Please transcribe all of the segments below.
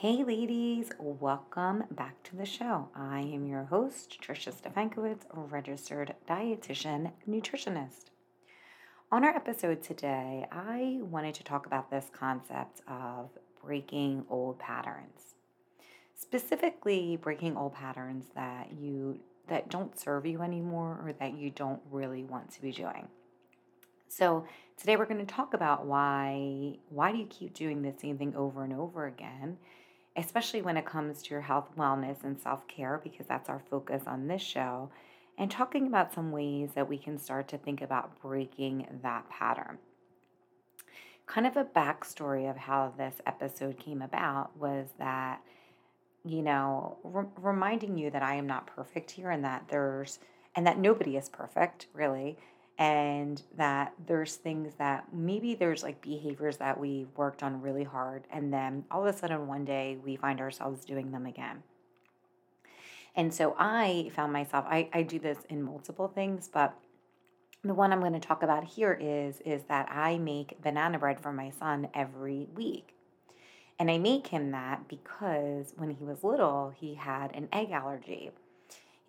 Hey, ladies, welcome back to the show. I am your host, Trisha Stefankowitz, registered dietitian, nutritionist. On our episode today, I wanted to talk about this concept of breaking old patterns. Specifically, breaking old patterns that you that don't serve you anymore or that you don't really want to be doing. So, today we're going to talk about why why do you keep doing the same thing over and over again? Especially when it comes to your health, wellness, and self care, because that's our focus on this show, and talking about some ways that we can start to think about breaking that pattern. Kind of a backstory of how this episode came about was that, you know, re- reminding you that I am not perfect here and that there's, and that nobody is perfect, really and that there's things that maybe there's like behaviors that we worked on really hard and then all of a sudden one day we find ourselves doing them again. And so i found myself i, I do this in multiple things but the one i'm going to talk about here is is that i make banana bread for my son every week. And i make him that because when he was little he had an egg allergy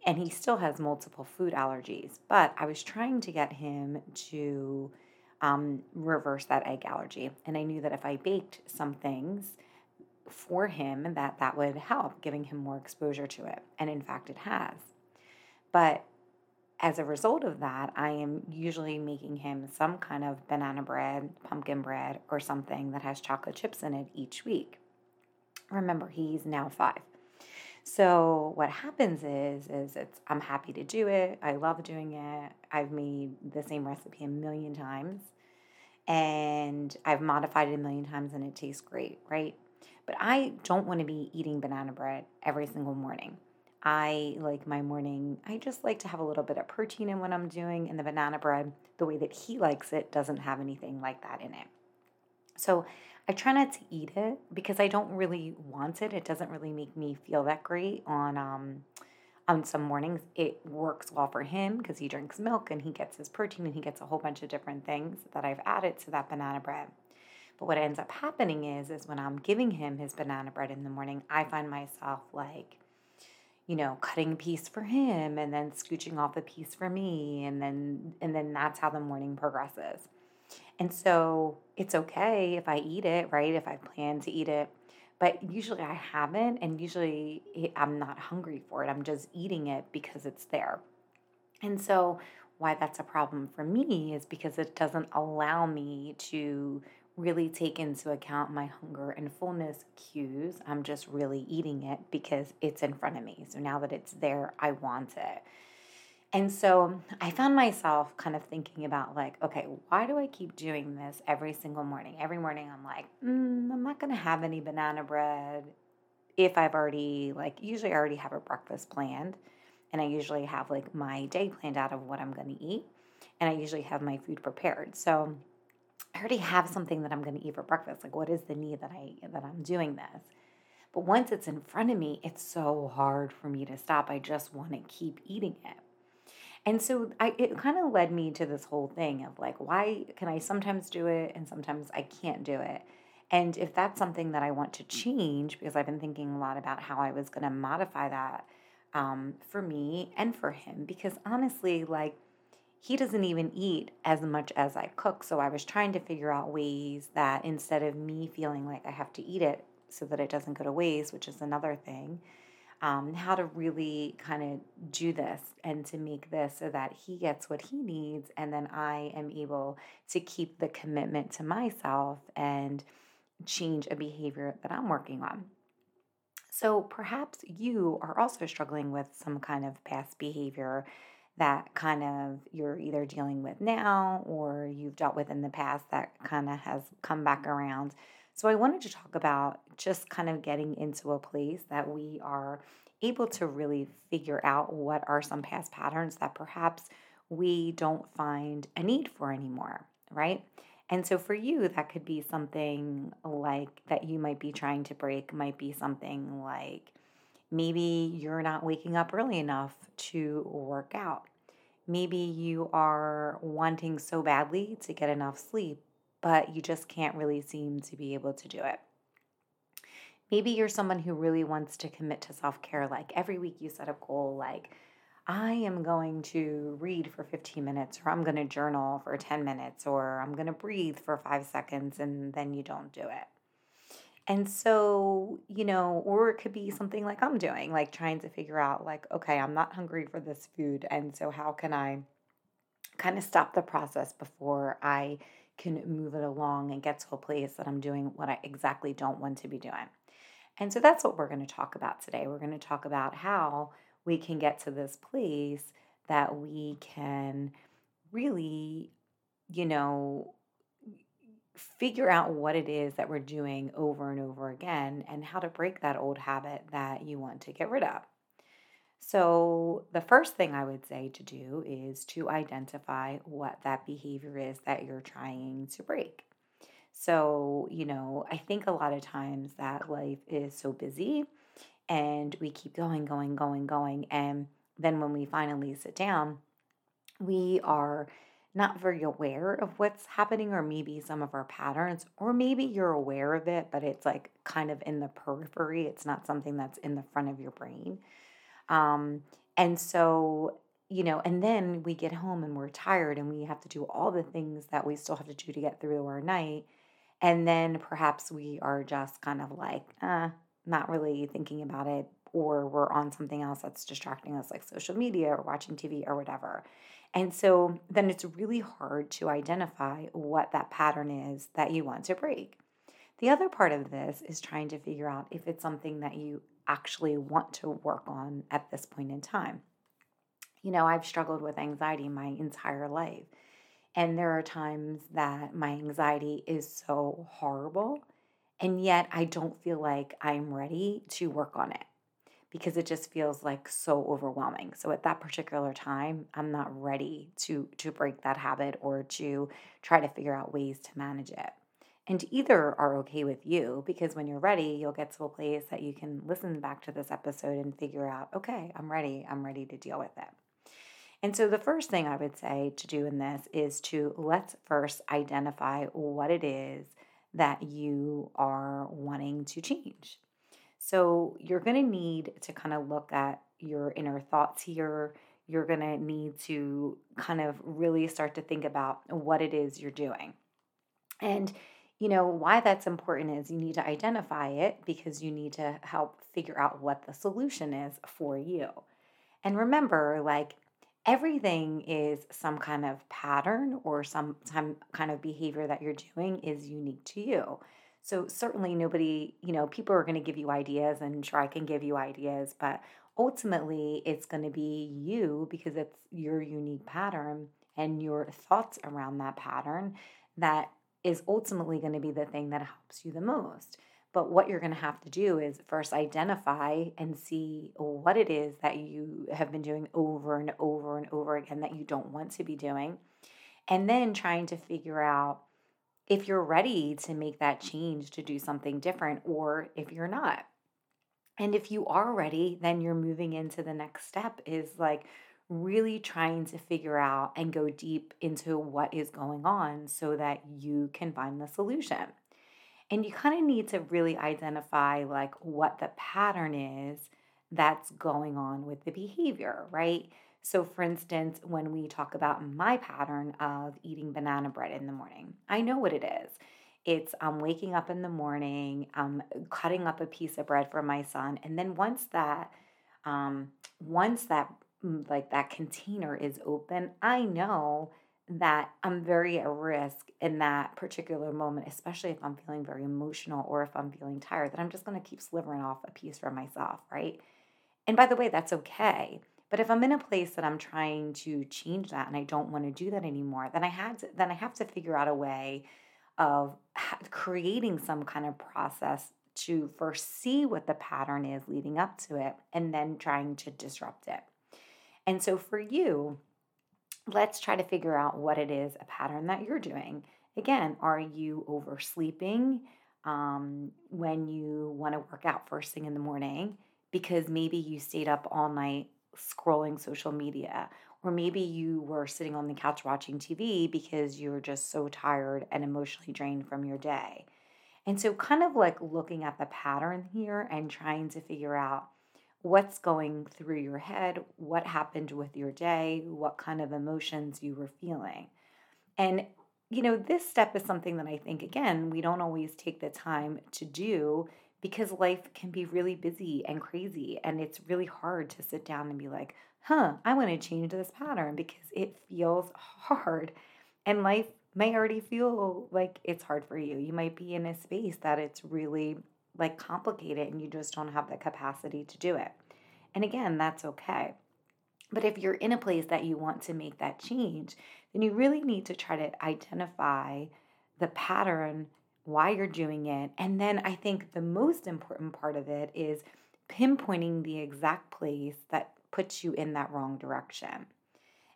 and he still has multiple food allergies. But I was trying to get him to um, reverse that egg allergy, and I knew that if I baked some things for him, that that would help, giving him more exposure to it. And in fact, it has. But as a result of that, I am usually making him some kind of banana bread, pumpkin bread, or something that has chocolate chips in it each week. Remember, he's now five. So what happens is is it's I'm happy to do it. I love doing it. I've made the same recipe a million times and I've modified it a million times and it tastes great, right? But I don't want to be eating banana bread every single morning. I like my morning, I just like to have a little bit of protein in what I'm doing, and the banana bread, the way that he likes it, doesn't have anything like that in it. So I try not to eat it because I don't really want it. It doesn't really make me feel that great on um, on some mornings. It works well for him because he drinks milk and he gets his protein and he gets a whole bunch of different things that I've added to that banana bread. But what ends up happening is is when I'm giving him his banana bread in the morning, I find myself like you know, cutting a piece for him and then scooching off a piece for me and then and then that's how the morning progresses. And so it's okay if I eat it, right? If I plan to eat it. But usually I haven't, and usually I'm not hungry for it. I'm just eating it because it's there. And so, why that's a problem for me is because it doesn't allow me to really take into account my hunger and fullness cues. I'm just really eating it because it's in front of me. So now that it's there, I want it. And so I found myself kind of thinking about, like, okay, why do I keep doing this every single morning? Every morning I'm like, mm, I'm not going to have any banana bread if I've already, like, usually I already have a breakfast planned. And I usually have, like, my day planned out of what I'm going to eat. And I usually have my food prepared. So I already have something that I'm going to eat for breakfast. Like, what is the need that I that I'm doing this? But once it's in front of me, it's so hard for me to stop. I just want to keep eating it. And so I it kind of led me to this whole thing of like, why can I sometimes do it and sometimes I can't do it? And if that's something that I want to change, because I've been thinking a lot about how I was going to modify that um, for me and for him, because honestly, like, he doesn't even eat as much as I cook. So I was trying to figure out ways that instead of me feeling like I have to eat it so that it doesn't go to waste, which is another thing, um, how to really kind of do this and to make this so that he gets what he needs and then I am able to keep the commitment to myself and change a behavior that I'm working on. So perhaps you are also struggling with some kind of past behavior that kind of you're either dealing with now or you've dealt with in the past that kind of has come back around. So, I wanted to talk about just kind of getting into a place that we are able to really figure out what are some past patterns that perhaps we don't find a need for anymore, right? And so for you, that could be something like that you might be trying to break, might be something like maybe you're not waking up early enough to work out. Maybe you are wanting so badly to get enough sleep but you just can't really seem to be able to do it. Maybe you're someone who really wants to commit to self care. Like every week you set a goal, like, I am going to read for 15 minutes, or I'm going to journal for 10 minutes, or I'm going to breathe for five seconds, and then you don't do it. And so, you know, or it could be something like I'm doing, like trying to figure out, like, okay, I'm not hungry for this food. And so, how can I kind of stop the process before I can move it along and get to a place that I'm doing what I exactly don't want to be doing? And so, that's what we're going to talk about today. We're going to talk about how we can get to this place that we can really, you know, figure out what it is that we're doing over and over again and how to break that old habit that you want to get rid of. So, the first thing I would say to do is to identify what that behavior is that you're trying to break. So, you know, I think a lot of times that life is so busy and we keep going, going, going, going. And then when we finally sit down, we are not very aware of what's happening, or maybe some of our patterns, or maybe you're aware of it, but it's like kind of in the periphery. It's not something that's in the front of your brain. Um, and so, you know, and then we get home and we're tired and we have to do all the things that we still have to do to get through our night. And then perhaps we are just kind of like, uh, not really thinking about it, or we're on something else that's distracting us, like social media or watching TV or whatever. And so then it's really hard to identify what that pattern is that you want to break. The other part of this is trying to figure out if it's something that you actually want to work on at this point in time. You know, I've struggled with anxiety my entire life. And there are times that my anxiety is so horrible, and yet I don't feel like I'm ready to work on it because it just feels like so overwhelming. So at that particular time, I'm not ready to to break that habit or to try to figure out ways to manage it. And either are okay with you because when you're ready, you'll get to a place that you can listen back to this episode and figure out, okay, I'm ready. I'm ready to deal with it. And so the first thing I would say to do in this is to let's first identify what it is that you are wanting to change. So you're going to need to kind of look at your inner thoughts here. You're going to need to kind of really start to think about what it is you're doing. And you know, why that's important is you need to identify it because you need to help figure out what the solution is for you. And remember, like everything is some kind of pattern or some, some kind of behavior that you're doing is unique to you. So certainly nobody, you know, people are going to give you ideas and sure I can give you ideas, but ultimately it's going to be you because it's your unique pattern and your thoughts around that pattern that is ultimately going to be the thing that helps you the most. But what you're going to have to do is first identify and see what it is that you have been doing over and over and over again that you don't want to be doing. And then trying to figure out if you're ready to make that change to do something different or if you're not. And if you are ready, then you're moving into the next step is like really trying to figure out and go deep into what is going on so that you can find the solution. And you kind of need to really identify like what the pattern is that's going on with the behavior, right? So, for instance, when we talk about my pattern of eating banana bread in the morning, I know what it is. It's I'm waking up in the morning, I'm cutting up a piece of bread for my son, and then once that, um, once that like that container is open, I know that I'm very at risk in that particular moment, especially if I'm feeling very emotional or if I'm feeling tired, that I'm just to keep slivering off a piece for myself, right? And by the way, that's okay. But if I'm in a place that I'm trying to change that and I don't want to do that anymore, then I had to, then I have to figure out a way of creating some kind of process to first see what the pattern is leading up to it and then trying to disrupt it. And so for you, let's try to figure out what it is a pattern that you're doing. Again, are you oversleeping um, when you want to work out first thing in the morning because maybe you stayed up all night scrolling social media. Or maybe you were sitting on the couch watching TV because you were just so tired and emotionally drained from your day. And so, kind of like looking at the pattern here and trying to figure out what's going through your head, what happened with your day, what kind of emotions you were feeling. And, you know, this step is something that I think, again, we don't always take the time to do because life can be really busy and crazy. And it's really hard to sit down and be like, huh, I want to change this pattern because it feels hard. And life may already feel like it's hard for you. You might be in a space that it's really like complicated and you just don't have the capacity to do it. And again, that's okay. But if you're in a place that you want to make that change, then you really need to try to identify the pattern, why you're doing it. And then I think the most important part of it is pinpointing the exact place that puts you in that wrong direction.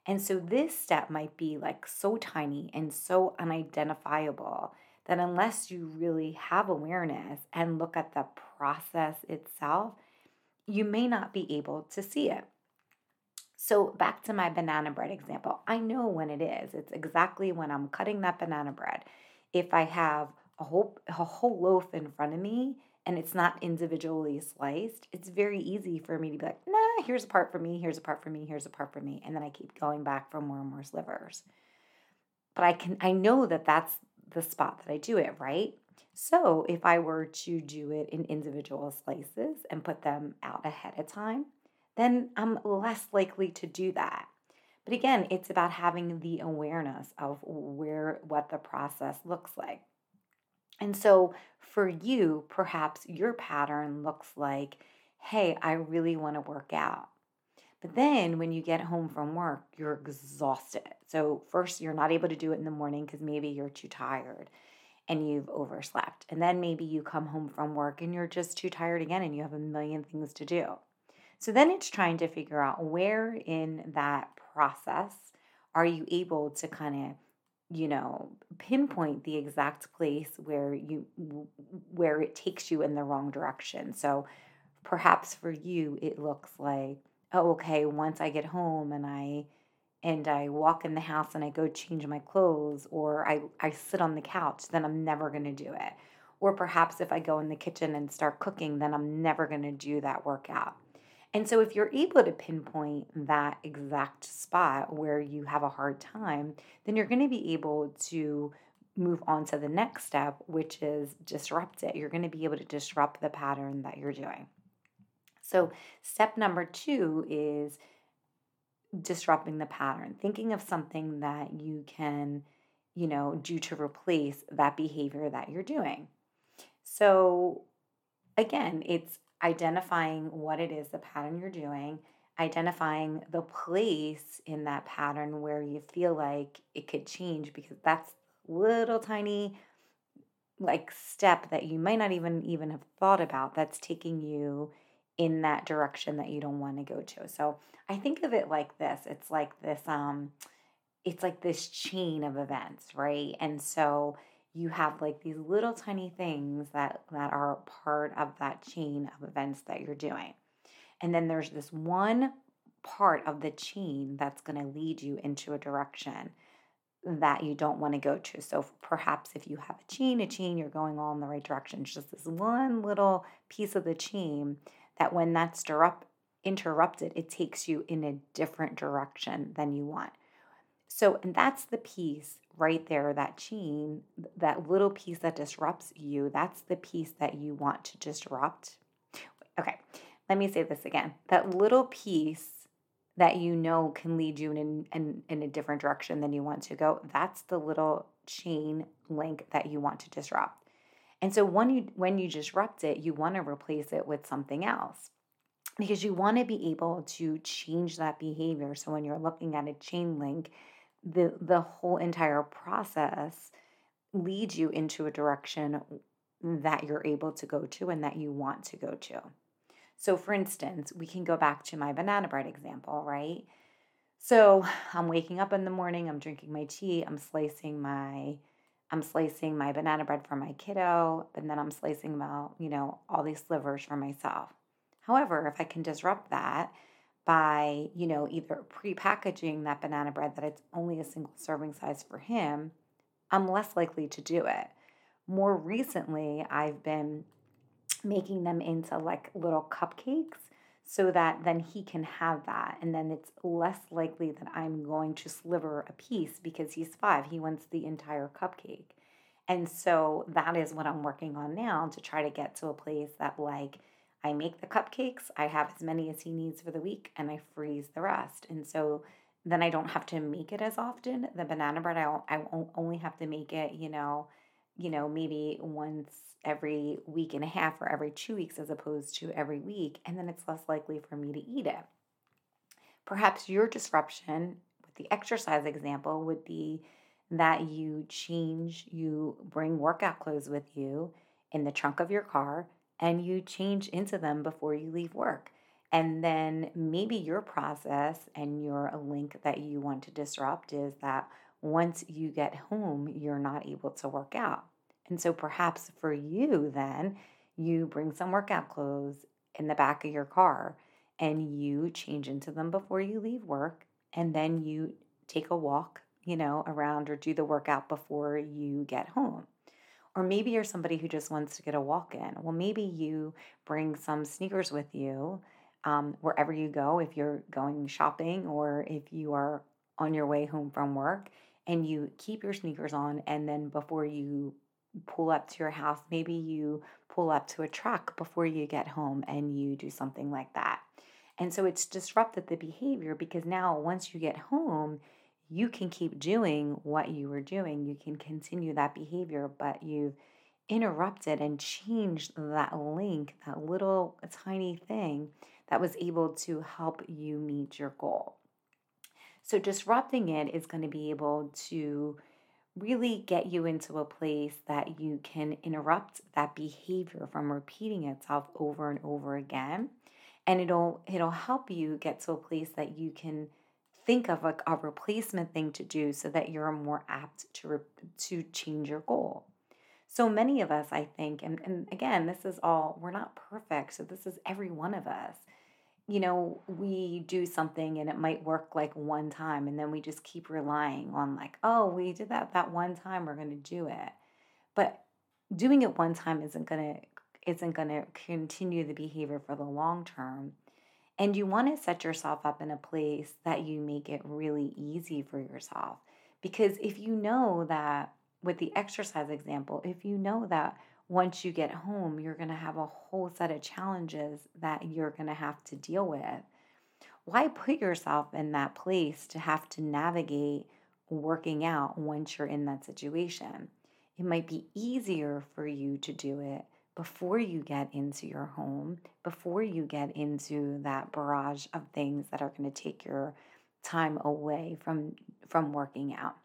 And so this step might be like so tiny and so unidentifiable that unless you really have awareness and look at the process itself, you may not be able to see it. So, back to my banana bread example, I know when it is. It's exactly when I'm cutting that banana bread. If I have a whole, a whole loaf in front of me and it's not individually sliced, it's very easy for me to be like, nah, here's a part for me, here's a part for me, here's a part for me. And then I keep going back for more and more slivers. But I can, I know that that's the spot that I do it, right? So if I were to do it in individual slices and put them out ahead of time, then I'm less likely to do that. But again, it's about having the awareness of where what the process looks like. And so for you, perhaps your pattern looks like, hey, I really want to work out. But then when you get home from work, you're exhausted. So, first, you're not able to do it in the morning because maybe you're too tired and you've overslept. And then maybe you come home from work and you're just too tired again and you have a million things to do. So, then it's trying to figure out where in that process are you able to kind of you know pinpoint the exact place where you where it takes you in the wrong direction so perhaps for you it looks like oh okay once i get home and i and i walk in the house and i go change my clothes or i i sit on the couch then i'm never to do it or perhaps if i go in the kitchen and start cooking then i'm never to do that workout and so, if you're able to pinpoint that exact spot where you have a hard time, then you're going to be able to move on to the next step, which is disrupt it. You're going to be able to disrupt the pattern that you're doing. So, step number two is disrupting the pattern, thinking of something that you can, you know, do to replace that behavior that you're doing. So, again, it's identifying what it is, the pattern you're doing, identifying the place in that pattern where you feel like it could change because that's little tiny like step that you might not even even have thought about that's taking you in that direction that you don't want to go to. So I think of it like this. It's like this um it's like this chain of events, right? And so you have like these little tiny things that that are part of that chain of events that you're doing. And then there's this one part of the chain that's going to lead you into a direction that you don't want to go to. So perhaps if you have a chain, a chain, you're going all in the right direction. It's just this one little piece of the chain that when that's interrupted, it takes you in a different direction than you want. So, and that's the piece right there, that chain, that little piece that disrupts you, that's the piece that you want to disrupt. Okay, let me say this again. That little piece that you know can lead you in, in, in a different direction than you want to go, that's the little chain link that you want to disrupt. And so when you when you disrupt it, you want to replace it with something else. Because you want to be able to change that behavior. So when you're looking at a chain link, the the whole entire process leads you into a direction that you're able to go to and that you want to go to. So for instance, we can go back to my banana bread example, right? So I'm waking up in the morning, I'm drinking my tea, I'm slicing my I'm slicing my banana bread for my kiddo, and then I'm slicing about, you know, all these slivers for myself. However, if I can disrupt that by, you know, either pre-packaging that banana bread that it's only a single serving size for him, I'm less likely to do it. more recently, I've been making them into like little cupcakes so that then he can have that. And then it's less likely that I'm going to sliver a piece because he's five. He wants the entire cupcake. And so that is what I'm working on now to try to get to a place that, like, I make the cupcakes, I have as many as he needs for the week, and I freeze the rest. And so then I don't have to make it as often. The banana bread, I, I only have to make it, you know, you know, maybe once every week and a half or every two weeks as opposed to every week, and then it's less likely for me to eat it. Perhaps your disruption with the exercise example would be that you change, you bring workout clothes with you in the trunk of your car and you change into them before you leave work. And then maybe your process and your link that you want to disrupt is that once you get home, you're not able to work out. And so perhaps for you, then you bring some workout clothes in the back of your car and you change into them before you leave work. And then you take a walk, you know, around or do the workout before you get home. Or maybe you're somebody who just wants to get a walk in. Well, maybe you bring some sneakers with you um, wherever you go, if you're going shopping or if you are on your way home from work, and you keep your sneakers on. And then before you pull up to your house, maybe you pull up to a truck before you get home and you do something like that. And so it's disrupted the behavior because now once you get home, you can keep doing what you were doing. You can continue that behavior, but you've interrupted and changed that link, that little tiny thing that was able to help you meet your goal. So, disrupting it is going to be able to really get you into a place that you can interrupt that behavior from repeating itself over and over again and it'll it'll help you get to a place that you can think of a replacement thing to do so that you're more apt to re- to change your goal. So many of us i think and, and again this is all we're not perfect so this is every one of us you know, we do something and it might work like one time and then we just keep relying on like, oh, we did that that one time, we're going to do it. But doing it one time isn't going to isn't going to continue the behavior for the long term. And you want to set yourself up in a place that you make it really easy for yourself. Because if you know that with the exercise example, if you know that once you get home, you're going to have a whole set of challenges that you're going to have to deal with. Why put yourself in that place to have to navigate working out once you're in that situation? It might be easier for you to do it before you get into your home, before you get into that barrage of things that are going to take your time away from from working out.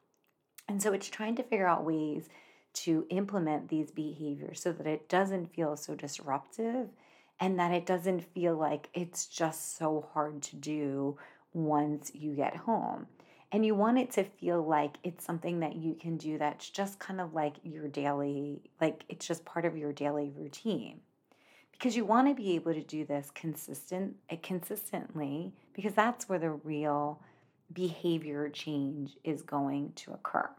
And so it's trying to figure out ways to implement these behaviors so that it doesn't feel so disruptive and that it doesn't feel like it's just so hard to do once you get home. And you want it to feel like it's something that you can do that's just kind of like your daily, like it's just part of your daily routine. Because you want to be able to do this consistent eh, consistently because that's where the real behavior change is going to occur.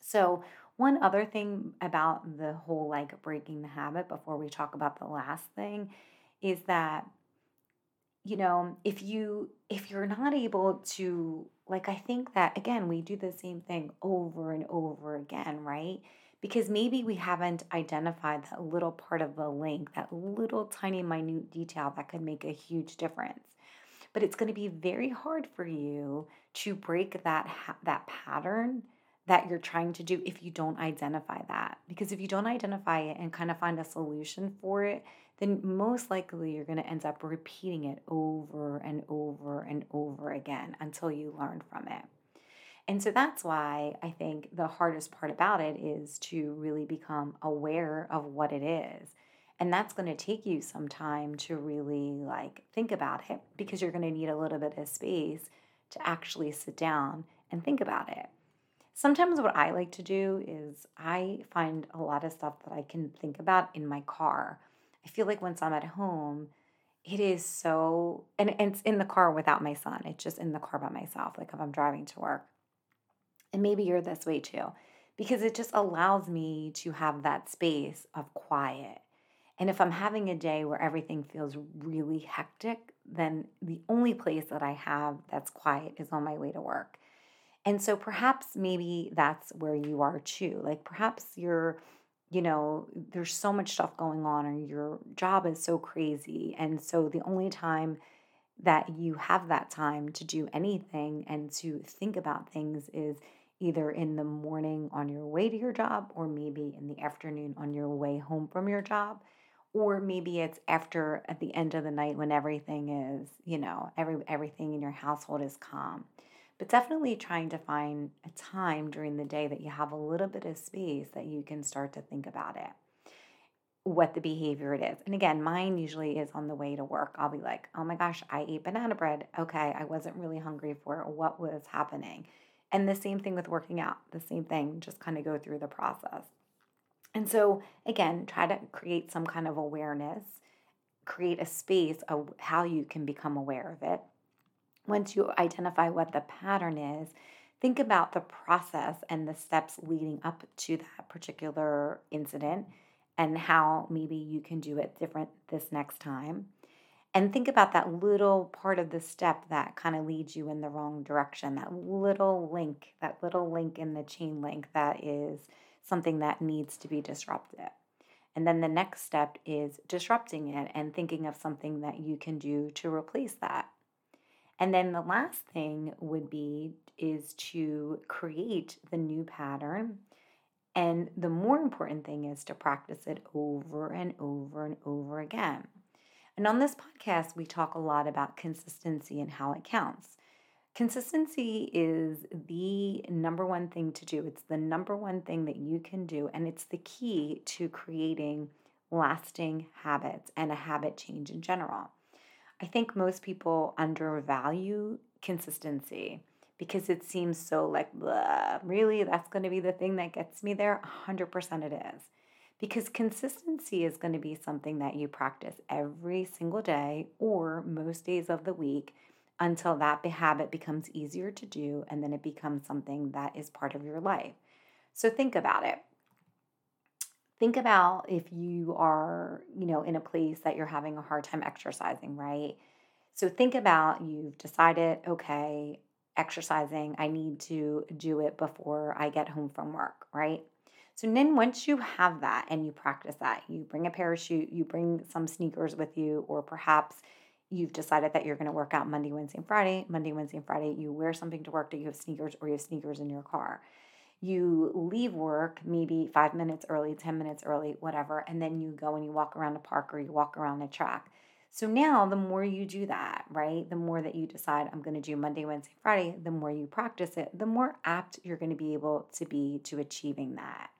So, one other thing about the whole like breaking the habit before we talk about the last thing is that you know, if you if you're not able to like I think that again we do the same thing over and over again, right? Because maybe we haven't identified that little part of the link, that little tiny minute detail that could make a huge difference. But it's going to be very hard for you to break that ha- that pattern that you're trying to do if you don't identify that. Because if you don't identify it and kind of find a solution for it, then most likely you're going to end up repeating it over and over and over again until you learn from it. And so that's why I think the hardest part about it is to really become aware of what it is. And that's going to take you some time to really like think about it because you're going to need a little bit of space to actually sit down and think about it. Sometimes what I like to do is I find a lot of stuff that I can think about in my car. I feel like once I'm at home, it is so, and, it's in the car without my son. It's just in the car by myself, like if I'm driving to work. And maybe you're this way too. because it just allows me to have that space of quiet. And if I'm having a day where everything feels really hectic, then the only place that I have that's quiet is on my way to work. And so perhaps maybe that's where you are too. Like perhaps you're, you know, there's so much stuff going on or your job is so crazy. And so the only time that you have that time to do anything and to think about things is either in the morning on your way to your job or maybe in the afternoon on your way home from your job or maybe it's after at the end of the night when everything is you know every everything in your household is calm but definitely trying to find a time during the day that you have a little bit of space that you can start to think about it what the behavior it is. And again, mine usually is on the way to work. I'll be like, oh my gosh, I ate banana bread. Okay, I wasn't really hungry for it. What was happening? And the same thing with working out, the same thing, just kind of go through the process. And so, again, try to create some kind of awareness, create a space of how you can become aware of it. Once you identify what the pattern is, think about the process and the steps leading up to that particular incident and how maybe you can do it different this next time. And think about that little part of the step that kind of leads you in the wrong direction, that little link, that little link in the chain link that is something that needs to be disrupted. And then the next step is disrupting it and thinking of something that you can do to replace that. And then the last thing would be is to create the new pattern and the more important thing is to practice it over and over and over again. And on this podcast, we talk a lot about consistency and how it counts. Consistency is the number one thing to do. It's the number one thing that you can do, and it's the key to creating lasting habits and a habit change in general. I think most people undervalue consistency because it seems so like, really, that's going to be the thing that gets me there? 100% it is. Because consistency is going to be something that you practice every single day or most days of the week until that habit becomes easier to do and then it becomes something that is part of your life. So think about it. Think about if you are, you know, in a place that you're having a hard time exercising, right? So think about you've decided, okay, exercising, I need to do it before I get home from work, right? So then once you have that and you practice that, you bring a parachute, you bring some sneakers with you, or perhaps you've decided that you're going to work out Monday, Wednesday, and Friday. Monday, Wednesday, and Friday, you wear something to work that you have sneakers or you have sneakers in your car. You leave work maybe five minutes early, 10 minutes early, whatever, and then you go and you walk around a park or you walk around a track. So now, the more you do that, right, the more that you decide, I'm going to do Monday, Wednesday, Friday, the more you practice it, the more apt you're going to be able to be to achieving that.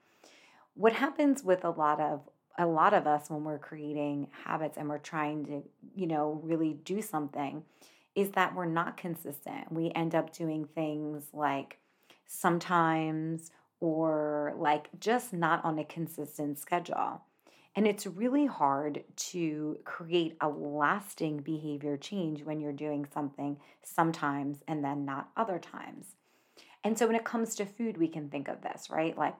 What happens with a lot of a lot of us when we're creating habits and we're trying to, you know, really do something is that we're not consistent. We end up doing things like sometimes or like just not on a consistent schedule. And it's really hard to create a lasting behavior change when you're doing something sometimes and then not other times. And so when it comes to food, we can think of this, right? Like,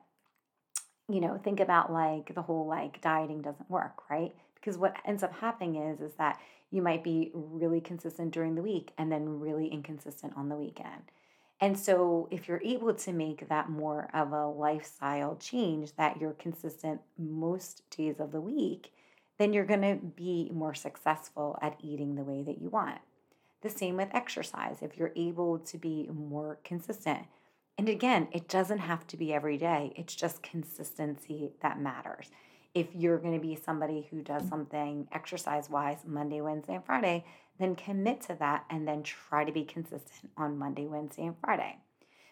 you know, think about like the whole like dieting doesn't work, right? Because what ends up happening is is that you might be really consistent during the week and then really inconsistent on the weekend. And so, if you're able to make that more of a lifestyle change that you're consistent most days of the week, then you're going to be more successful at eating the way that you want. The same with exercise. If you're able to be more consistent, and again, it doesn't have to be every day, it's just consistency that matters. If you're going to be somebody who does something exercise wise Monday, Wednesday, and Friday, then commit to that and then try to be consistent on Monday, Wednesday, and Friday.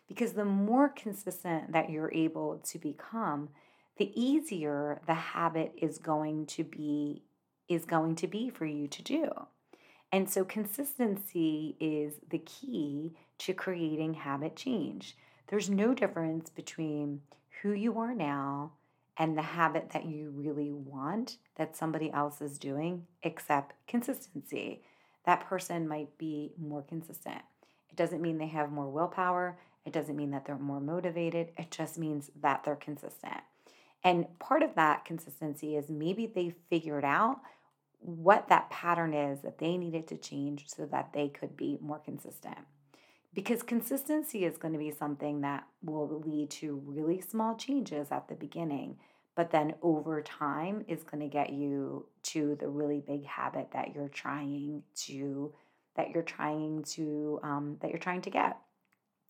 Because the more consistent that you're able to become, the easier the habit is going to be is going to be for you to do. And so consistency is the key to creating habit change. There's no difference between who you are now and the habit that you really want that somebody else is doing except consistency that person might be more consistent. It doesn't mean they have more willpower. It doesn't mean that they're more motivated. It just means that they're consistent. And part of that consistency is maybe they figured out what that pattern is that they needed to change so that they could be more consistent. Because consistency is going to be something that will lead to really small changes at the beginning, but then over time is going to get you to the really big habit that you're trying to that you're trying to um, that you're trying to get.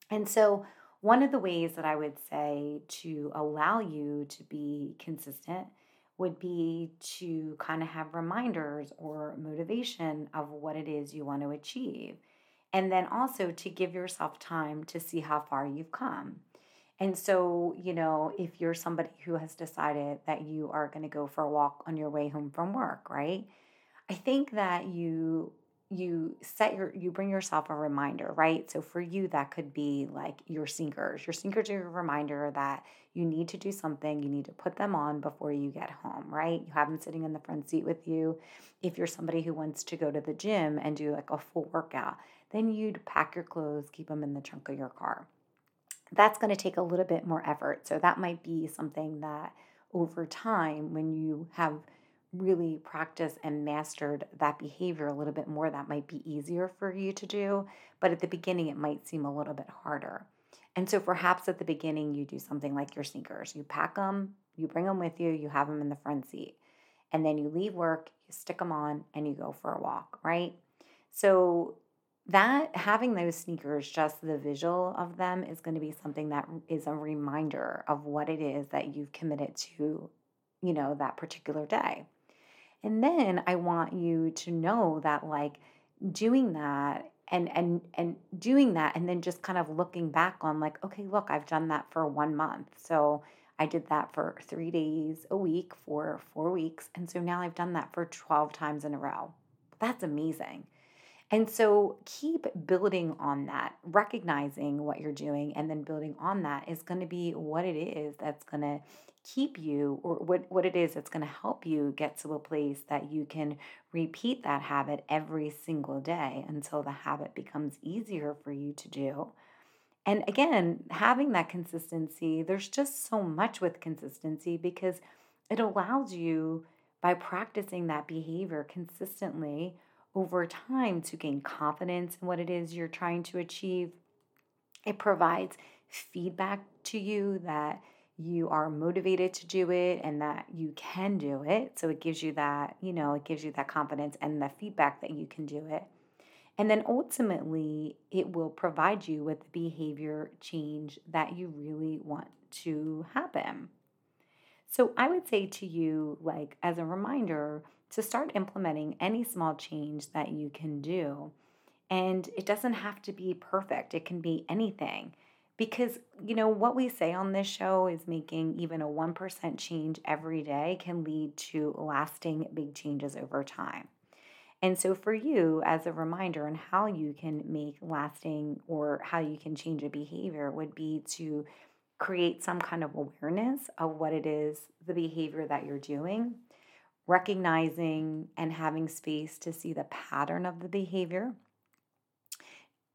And so one of the ways that I would say to allow you to be consistent would be to kind of have reminders or motivation of what it is you want to achieve. And then also to give yourself time to see how far you've come. And so, you know, if you're somebody who has decided that you are going to go for a walk on your way home from work, right? I think that you you set your you bring yourself a reminder right? So for you that could be like your sneakers. Your sneakers are a reminder that you need to do something. You need to put them on before you get home right? You have them sitting in the front seat with you. If you're somebody who wants to go to the gym and do like a full workout then you'd pack your clothes keep them in the trunk of your car that's going to take a little bit more effort so that might be something that over time when you have really practiced and mastered that behavior a little bit more, that might be easier for you to do. But at the beginning, it might seem a little bit harder. And so perhaps at the beginning, you do something like your sneakers. You pack them, you bring them with you, you have them in the front seat. And then you leave work, you stick them on, and you go for a walk, right? So that having those sneakers, just the visual of them, is going to be something that is a reminder of what it is that you've committed to, you know, that particular day. And then I want you to know that like doing that and and and doing that and then just kind of looking back on like okay, look, I've done that for 1 month. So I did that for 3 days a week for 4 weeks and so now I've done that for 12 times in a row. That's amazing. And so keep building on that, recognizing what you're doing, and then building on that is going to be what it is that's going to keep you, or what, what it is that's going to help you get to a place that you can repeat that habit every single day until the habit becomes easier for you to do. And again, having that consistency, there's just so much with consistency because it allows you by practicing that behavior consistently over time to gain confidence in what it is you're trying to achieve. It provides feedback to you that you are motivated to do it and that you can do it. So it gives you that, you know, it gives you that confidence and the feedback that you can do it. And then ultimately, it will provide you with the behavior change that you really want to happen. So I would say to you, like, as a reminder, to start implementing any small change that you can do. And it doesn't have to be perfect, it can be anything. Because, you know, what we say on this show is making even a 1% change every day can lead to lasting big changes over time. And so, for you, as a reminder on how you can make lasting or how you can change a behavior, would be to create some kind of awareness of what it is, the behavior that you're doing, recognizing and having space to see the pattern of the behavior,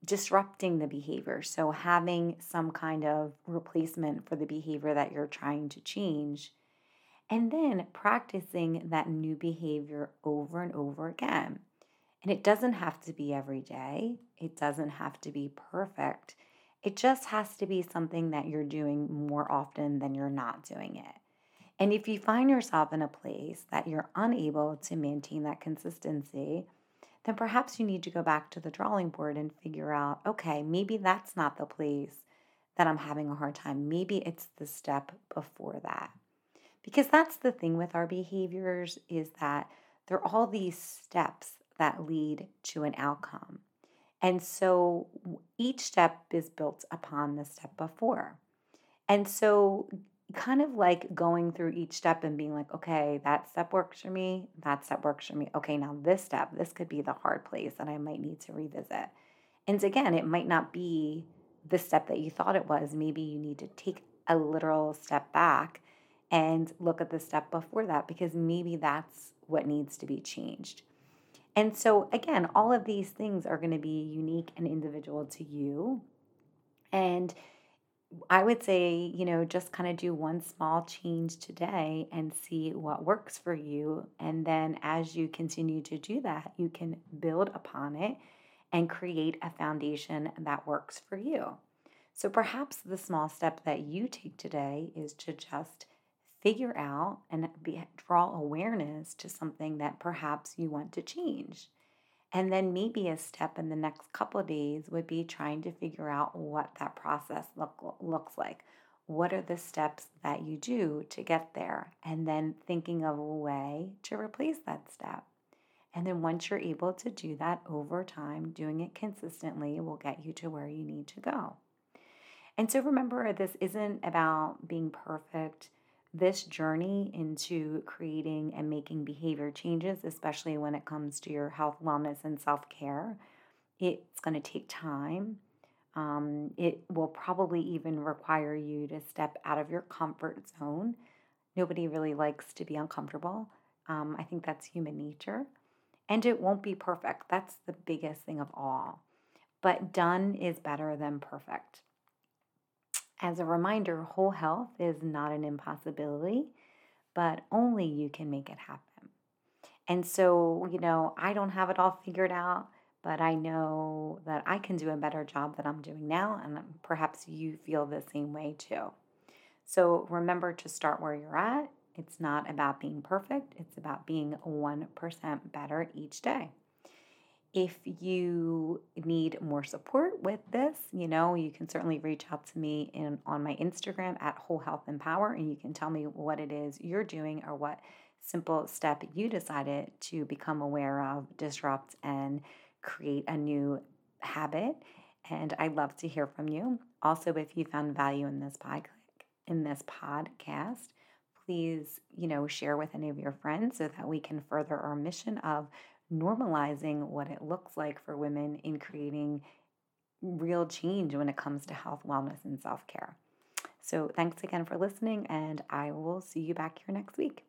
disrupting the behavior. So, having some kind of replacement for the behavior that you're trying to change, and then practicing that new behavior over and over again. And it doesn't have to be every day, it doesn't have to be perfect. It just has to be something that you're doing more often than you're not doing it. And if you find yourself in a place that you're unable to maintain that consistency, then perhaps you need to go back to the drawing board and figure out okay, maybe that's not the place that I'm having a hard time. Maybe it's the step before that. Because that's the thing with our behaviors is that there are all these steps that lead to an outcome. And so each step is built upon the step before. And so kind of like going through each step and being like, okay, that step works for me, that step works for me. Okay, now this step, this could be the hard place that I might need to revisit. And again, it might not be the step that you thought it was. Maybe you need to take a literal step back and look at the step before that because maybe that's what needs to be changed. And so, again, all of these things are going to be unique and individual to you And I would say, you know, just kind of do one small change today and see what works for you. And then as you continue to do that, you can build upon it and create a foundation that works for you. So perhaps the small step that you take today is to just figure out and be, draw awareness to something that perhaps you want to change. And then maybe a step in the next couple days would be trying to figure out what that process look, looks like. What are the steps that you do to get there? And then thinking of a way to replace that step. And then once you're able to do that over time, doing it consistently will get you to where you need to go. And so remember, this isn't about being perfect this journey into creating and making behavior changes, especially when it comes to your health, wellness, and self care, it's going to take time. Um, it will probably even require you to step out of your comfort zone. Nobody really likes to be uncomfortable. Um, I think that's human nature. And it won't be perfect. That's the biggest thing of all. But done is better than perfect. As a reminder, whole health is not an impossibility, but only you can make it happen. And so, you know, I don't have it all figured out, but I know that I can do a better job than I'm doing now, and perhaps you feel the same way too. So remember to start where you're at. It's not about being perfect, it's about being 1% better each day. If you need more support with this, you know, you can certainly reach out to me in on my Instagram at Whole Health Empower and you can tell me what it is you're doing or what simple step you decided to become aware of, disrupt and create a new habit. And I'd love to hear from you. Also, if you found value in this podcast, in this podcast, please, you know, share with any of your friends so that we can further our mission of normalizing what it looks like for women in creating real change when it comes to health, wellness, and self care. So, thanks again for listening, and I will see you back here next week.